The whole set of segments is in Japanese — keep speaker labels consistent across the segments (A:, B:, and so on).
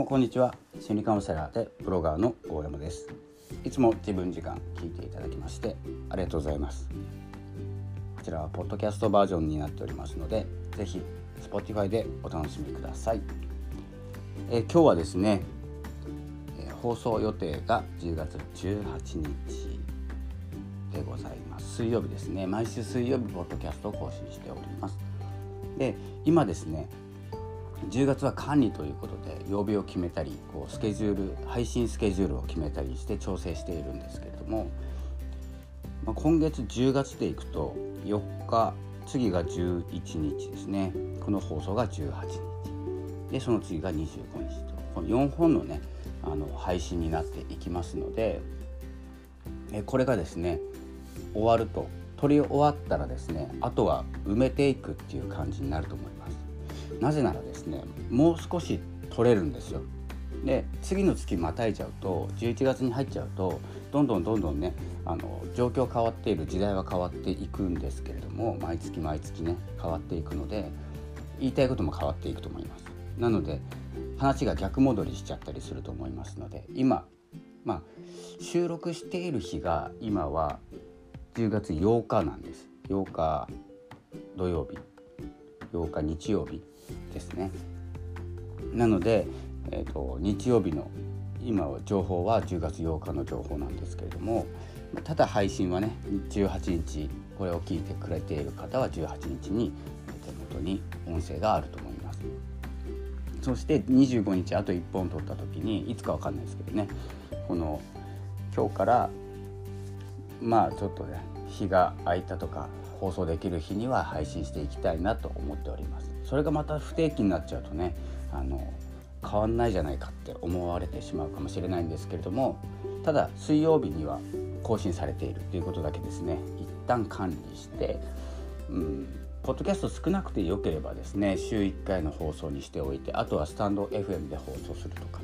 A: もこんにちは。心理カウンセラーでブロガーの大山です。いつも自分時間聞いていただきましてありがとうございます。こちらはポッドキャストバージョンになっておりますのでぜひ Spotify でお楽しみください。え、今日はですね、え、放送予定が10月18日でございます。水曜日ですね。毎週水曜日ポッドキャストを更新しております。で今ですね10月は管理ということで曜日を決めたりこうスケジュール配信スケジュールを決めたりして調整しているんですけれども、まあ、今月10月でいくと4日次が11日ですね。この放送が18日。でその次が25日と。この4本のねあの配信になっていきますのでえこれがですね終わると。撮り終わったらですねあとは埋めていくっていう感じになると思います。なぜならですねもう少し取れるんですよ。で次の月またいちゃうと11月に入っちゃうとどんどんどんどんねあの状況変わっている時代は変わっていくんですけれども毎月毎月ね変わっていくので言いたいことも変わっていくと思います。なので話が逆戻りしちゃったりすると思いますので今まあ収録している日が今は10月8日なんです。8日土曜日。8日日曜日ですね。なので、えーと、日曜日の今情報は10月8日の情報なんですけれどもただ配信はね18日これを聞いてくれている方は18日に手元に音声があると思います。そして25日あと1本取った時にいつか分かんないですけどねこの今日からまあちょっとね日が空いたとか放送できる日には配信していきたいなと思っております。それがまた不定期になっちゃうとねあの変わんないじゃないかって思われてしまうかもしれないんですけれどもただ水曜日には更新されているということだけですね一旦管理して、うん、ポッドキャスト少なくてよければですね週1回の放送にしておいてあとはスタンド FM で放送するとか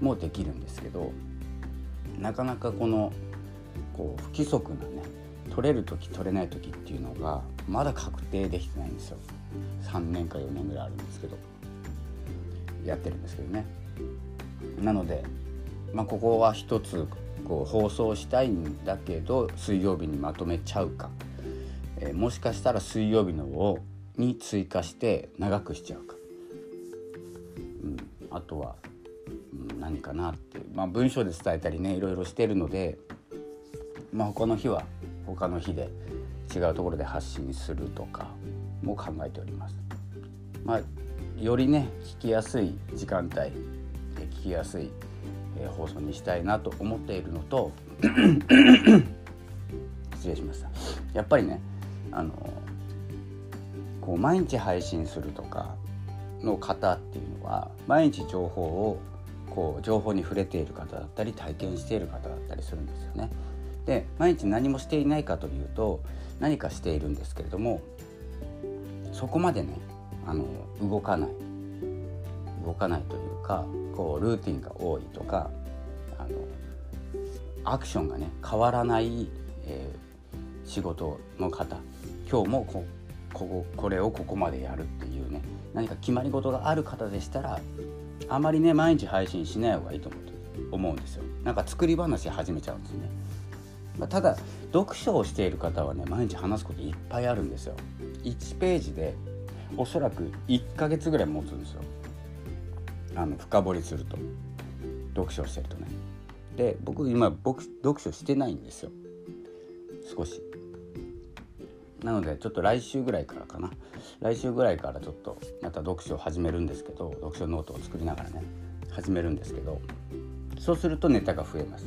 A: もできるんですけどなかなかこのこう不規則なね取れる時取れない時っていうのがまだ確定できてないんですよ。3年か4年ぐらいあるんですけど。やってるんですけどね。なので、まあ、ここは一つこう放送したいんだけど水曜日にまとめちゃうか、えー、もしかしたら水曜日のをに追加して長くしちゃうか、うん、あとは、うん、何かなって、まあ、文章で伝えたりねいろいろしてるので、まあ、他の日は他の日で違うところで発信するとかも考えております。まあ、よりね聞きやすい時間帯で聞きやすい、えー、放送にしたいなと思っているのと 失礼しましたやっぱりねあのこう毎日配信するとかの方っていうのは毎日情報をこう情報に触れている方だったり体験している方だったりするんですよね。で毎日何もしていないかというと何かしているんですけれどもそこまでねあの動かない。動かないというかこうルーティンが多いとかあのアクションがね変わらない、えー、仕事の方。今日もこここれをここまでやるっていうね何か決まり事がある方でしたらあまりね毎日配信しない方がいいと思うんですよ。なんか作り話始めちゃうんですね。まあ、ただ読書をしている方はね毎日話すこといっぱいあるんですよ。1ページでおそらく1ヶ月ぐらい持つんですよ。あの深掘りすると。読書をしてるとね。で僕今僕読書してないんですよ。少し。なのでちょっと来週ぐらいからかな。来週ぐらいからちょっとまた読書を始めるんですけど読書ノートを作りながらね始めるんですけどそうするとネタが増えます。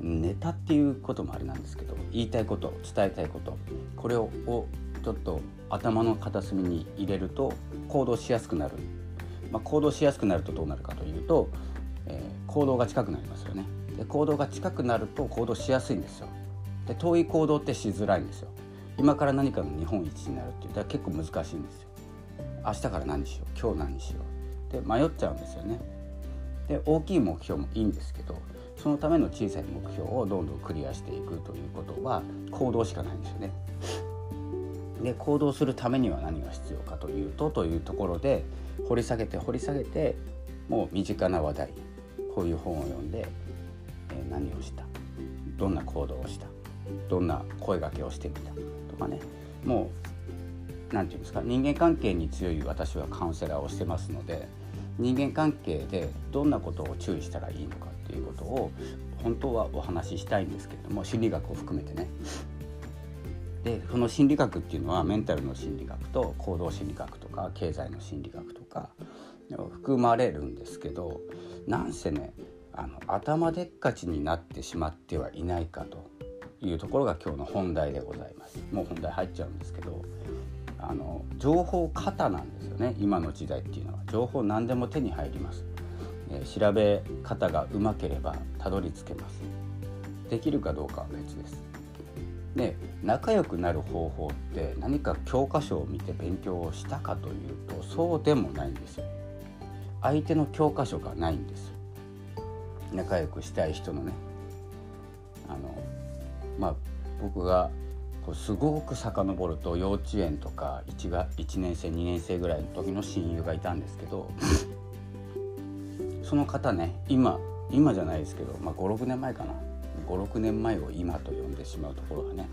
A: ネタっていうこともあれなんですけど言いたいこと伝えたいことこれをちょっと頭の片隅に入れると行動しやすくなる、まあ、行動しやすくなるとどうなるかというと、えー、行動が近くなりますよね。で行動が近くなると行動しやすいんですよ。で遠い行動ってしづらいんですよ。今から何かの日本一になるっていうのは結構難しいんですよ。明日から何しよう今日何しよう。で迷っちゃうんですよね。で大きい目標もいいんですけどそのための小さい目標をどんどんクリアしていくということは行動しかないんですよね。で行動するためには何が必要かというとというところで掘り下げて掘り下げてもう身近な話題こういう本を読んで、えー、何をしたどんな行動をしたどんな声がけをしてみたとかねもう何て言うんですか人間関係に強い私はカウンセラーをしてますので人間関係でどんなことを注意したらいいのかっていうことを本当はお話ししたいんですけれども心理学を含めてね。でその心理学っていうのはメンタルの心理学と行動心理学とか経済の心理学とか含まれるんですけどなんせねあの頭でっかちになってしまってはいないかというところが今日の本題でございます。もう本題入っちゃうんですけどあの情報過多なんですよね今の時代っていうのは。情報何でも手に入ります、えー、調べ方がうまければたどり着けます。できるかどうかは別です。で仲良くなる方法って何か教科書を見て勉強をしたかというとそうでもないんですよ。相手の教科書がないんです。仲良くしたい人のね。あのまあ僕がこうすごく遡ると幼稚園とか 1, が1年生2年生ぐらいの時の親友がいたんですけどその方ね今今じゃないですけど、まあ、56年前かな。56年前を今と呼んでしまうところがね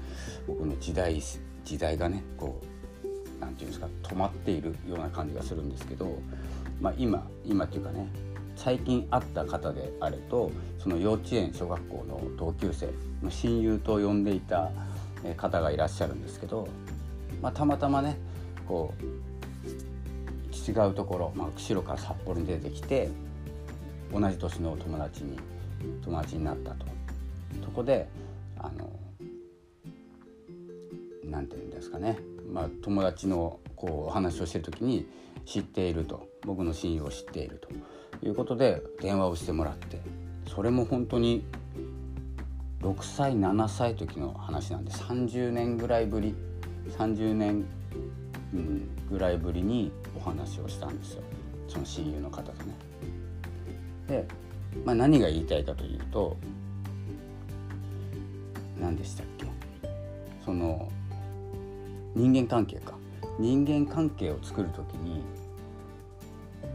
A: 僕の時代時代がねこう何て言うんですか止まっているような感じがするんですけど、まあ今、今っていうかね最近会った方であるとその幼稚園小学校の同級生の親友と呼んでいた方がいらっしゃるんですけど、まあ、たまたまねこう違うところ、まあ、釧路から札幌に出てきて同じ年の友達に友達になったと。そこであのなんて言うんですかね、まあ、友達のこうお話をしてる時に知っていると。僕の親友を知っていると。いうことで電話をしてもらって。それも本当に6歳7歳時の話なんで30年ぐらいぶり30年、うん、ぐらいぶりにお話をしたんですよ。その親友の方とね。で、まあ、何が言いたいかというと何でしたっけ？その人間関係か人間関係を作る時に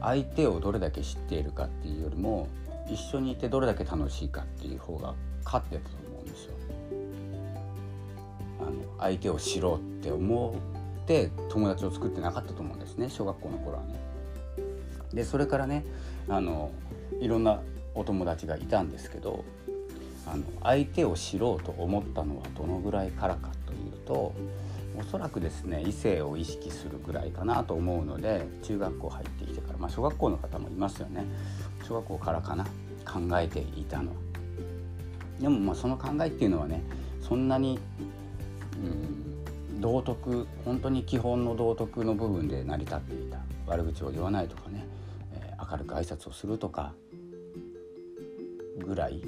A: 相手をどれだけ知っているかっていうよりも一緒にいてどれだけ楽しいかっていう方が勝ってたと思うんですよ。あの相手を知ろうって思って友達を作ってなかったと思うんですね小学校の頃はね。でそれからねあのいろんなお友達がいたんですけどあの相手を知ろうと思ったのはどのぐらいからかというとおそらくですね異性を意識するぐらいかなと思うので中学校入ってきてから、まあ、小学校の方もいますよね小学校からかな考えていたの。でもまあその考えっていうのはねそんなに、うん、道徳本当に基本の道徳の部分で成り立っていた悪口を言わないとかね、えー、明るく挨拶をするとかぐらい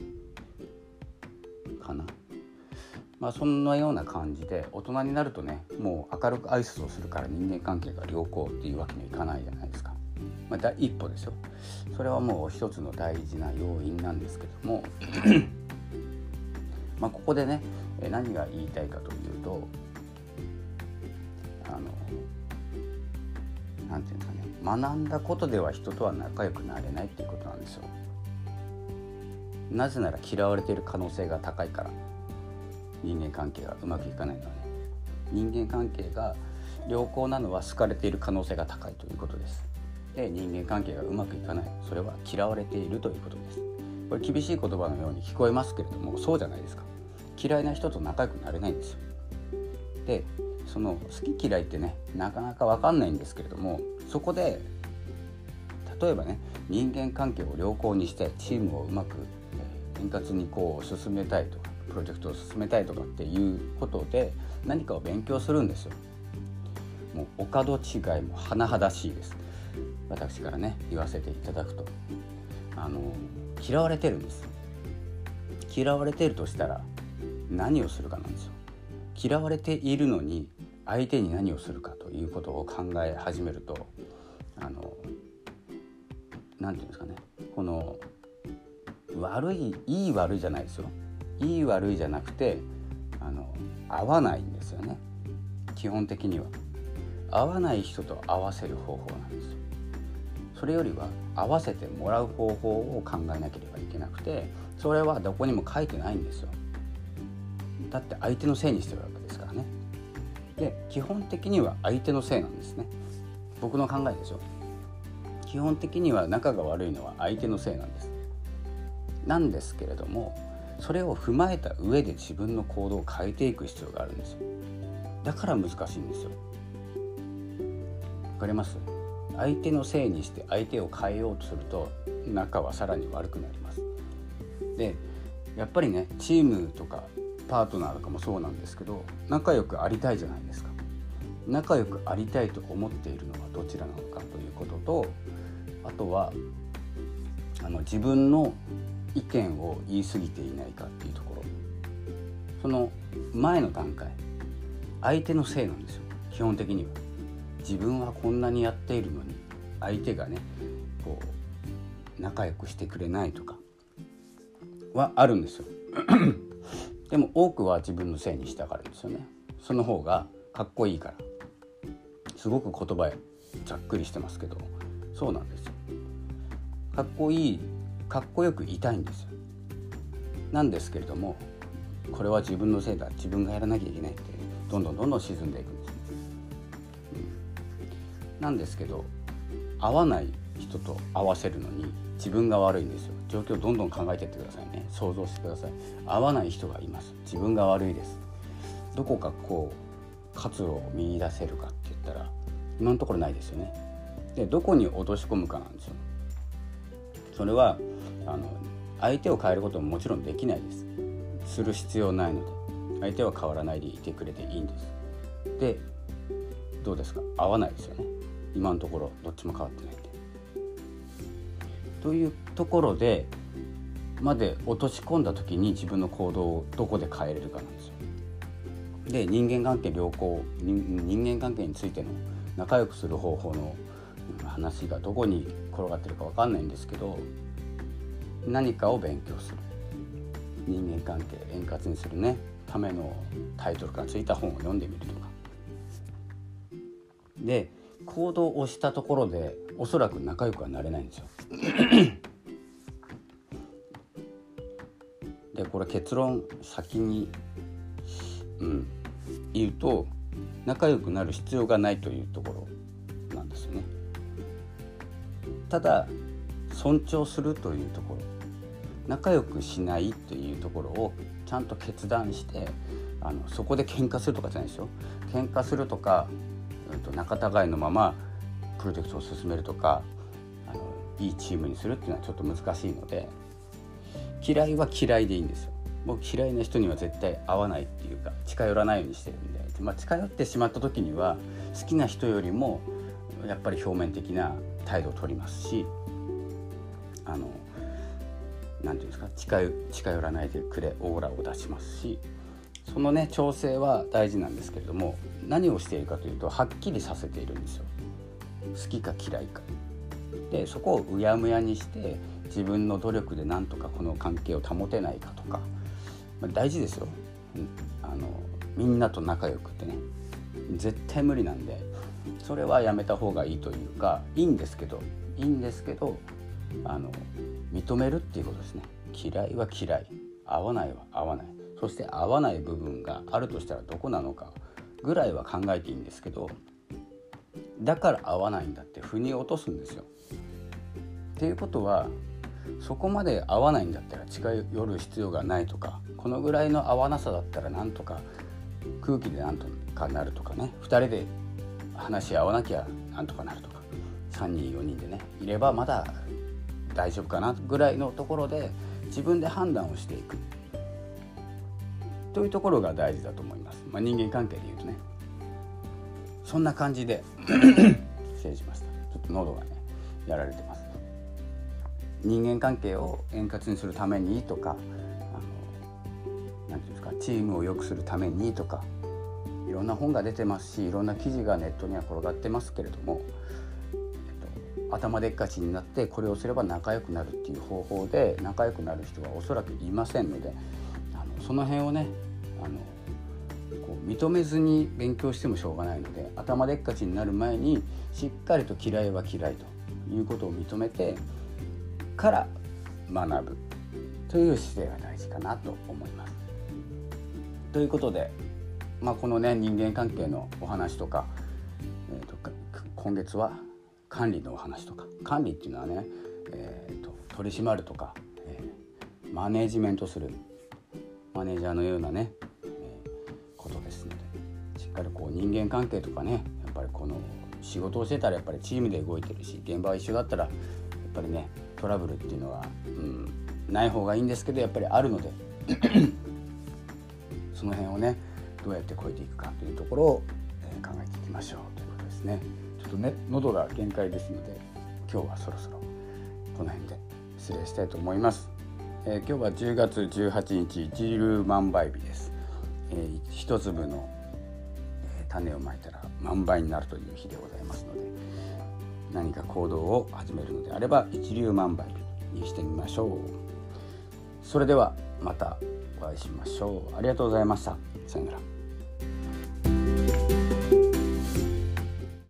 A: かな。まあ、そんなような感じで大人になるとねもう明るく挨拶をするから人間関係が良好っていうわけにはいかないじゃないですか。まあ、第一歩ですよそれはもう一つの大事な要因なんですけども まあここでね何が言いたいかというとあの何て言うんですかね学んだことでは人とは仲良くなれないっていうことなんですよ。なぜなら嫌われている可能性が高いから。人間関係がうまくいかないのはね。人間関係が良好なのは好かれている可能性が高いということです。で人間関係がうまくいかない。それは嫌われているということです。これ厳しい言葉のように聞こえますけれどもそうじゃないですか。嫌いな人と仲良くなれないんですよ。でその好き嫌いってねなかなか分かんないんですけれどもそこで例えばね人間関係を良好にしてチームをうまく円滑にこう進めたいとかプロジェクトを進めたいとかっていうことで何かを勉強するんですよ。もうお門違いも甚だしいです。私からね言わせていただくと。あの嫌われてるんです嫌われてるとしたら何をするかなんですよ。嫌われているのに相手に何をするかということを考え始めるとあの何て言うんですかね。この悪いいい悪いじゃないですよ。いい悪いじゃなくてあの合わないんですよね。基本的には。合わない人と合わせる方法なんですよ。それよりは合わせてもらう方法を考えなければいけなくてそれはどこにも書いてないんですよ。だって相手のせいにしてるわけですからね。で基本的には相手のせいなんですね。僕の考えでしょ基本的には仲が悪いのは相手のせいなんです。なんですけれどもそれを踏まえた上で自分の行動を変えていく必要があるんですよ。だから難しいんですよ。わかります？相手のせいにして相手を変えようとすると仲はさらに悪くなります。でやっぱりねチームとかパートナーとかもそうなんですけど仲良くありたいじゃないですか。仲良くありたいと思っているのはどちらなのかということとあとはあの自分の意見を言い過ぎていないかっていうところ。その前の段階相手のせいなんですよ。基本的には自分はこんなにやっているのに相手がねこう仲良くしてくれないとかはあるんですよ。でも多くは自分のせいにしたからですよね。その方がかっこいいから。すごく言葉ざっくりしてますけど。そうなんですよ。かっこいいかっこよくいたいんですよ。なんですけれどもこれは自分のせいだ。自分がやらなきゃいけないってどんどんどんどん沈んでいくんです、うん、なんですけど合わない人と合わせるのに自分が悪いんですよ。状況をどんどん考えていってくださいね。想像してください。合わない人がいます。自分が悪いです。どこかこう活路を見出せるかって言ったら今のところないですよね。でどこに落とし込むかなんですよ。それはあの相手を変えることももちろんできないです。する必要ないので。相手は変わらないでいてくれていいんです。でどうですか？合わないですよね。今のところどっちも変わってないんで。というところでまで落とし込んだ時に自分の行動をどこで変えれるかなんですよ。で人間関係良好人間関係についての仲良くする方法の話がどこに転がってるか分かんないんですけど何かを勉強する。人間関係円滑にするね。ためのタイトルがついた本を読んでみるとか。で行動をしたところでおそらく仲良くはなれないんですよ。でこれ結論先に、うん、言うと仲良くなる必要がないというところなんですよね。ただ尊重するというところ。仲良くしないっていうところをちゃんと決断してあのそこで喧嘩するとかじゃないですよ。喧嘩するとか、うん、と仲違いのままプロジェクトを進めるとかあのいいチームにするっていうのはちょっと難しいので嫌いは嫌いでいいんですよ。僕嫌いな人には絶対合わないっていうか近寄らないようにしてるんで、まあ、近寄ってしまった時には好きな人よりもやっぱり表面的な態度を取りますしあの何て言うんですか近近寄らないでくれオーラを出しますしそのね調整は大事なんですけれども何をしているかというとはっきりさせているんですよ。好きか嫌いか。でそこをうやむやにして自分の努力でなんとかこの関係を保てないかとか、まあ、大事ですよ、うん、あのみんなと仲良くってね絶対無理なんでそれはやめた方がいいというかいいんですけどいいんですけどあの認めるっていうことですね。嫌いは嫌い。合わないは合わない。そして合わない部分があるとしたらどこなのかぐらいは考えていいんですけどだから合わないんだって腑に落とすんですよ。っていうことはそこまで合わないんだったら近寄る必要がないとかこのぐらいの合わなさだったらなんとか空気でなんとかなるとかね。2人で話し合わなきゃなんとかなるとか。3人4人でねいればまだ大丈夫かなぐらいのところで自分で判断をしていく。というところが大事だと思います、まあ、人間関係でいうとね。そんな感じで 失礼しました。ちょっと喉がねやられてます。人間関係を円滑にするためにとか何て言うんですかチームを良くするためにとかいろんな本が出てますしいろんな記事がネットには転がってますけれども頭でっかちになってこれをすれば仲良くなるっていう方法で仲良くなる人はおそらくいませんのであのその辺をねあのこう認めずに勉強してもしょうがないので頭でっかちになる前にしっかりと嫌いは嫌いということを認めてから学ぶという姿勢が大事かなと思います。ということで、まあ、このね人間関係のお話とか、えーと、今月は管理のお話とか管理っていうのはね、えーと、取り締まるとか、えー、マネージメントするマネージャーのようなね、えー、ことですのでしっかりこう人間関係とかねやっぱりこの仕事をしてたらやっぱりチームで動いてるし現場は一緒だったらやっぱりねトラブルっていうのは、うん、ない方がいいんですけどやっぱりあるので その辺をねどうやって超えていくかというところを、え考えていきましょうということですね。とね喉が限界ですので今日はそろそろこの辺で失礼したいと思います、えー、今日は10月18日一粒万倍日です、えー、一粒の、え、種をまいたら万倍になるという日でございますので何か行動を始めるのであれば一粒万倍日にしてみましょう。それではまたお会いしましょう。ありがとうございました。さよなら。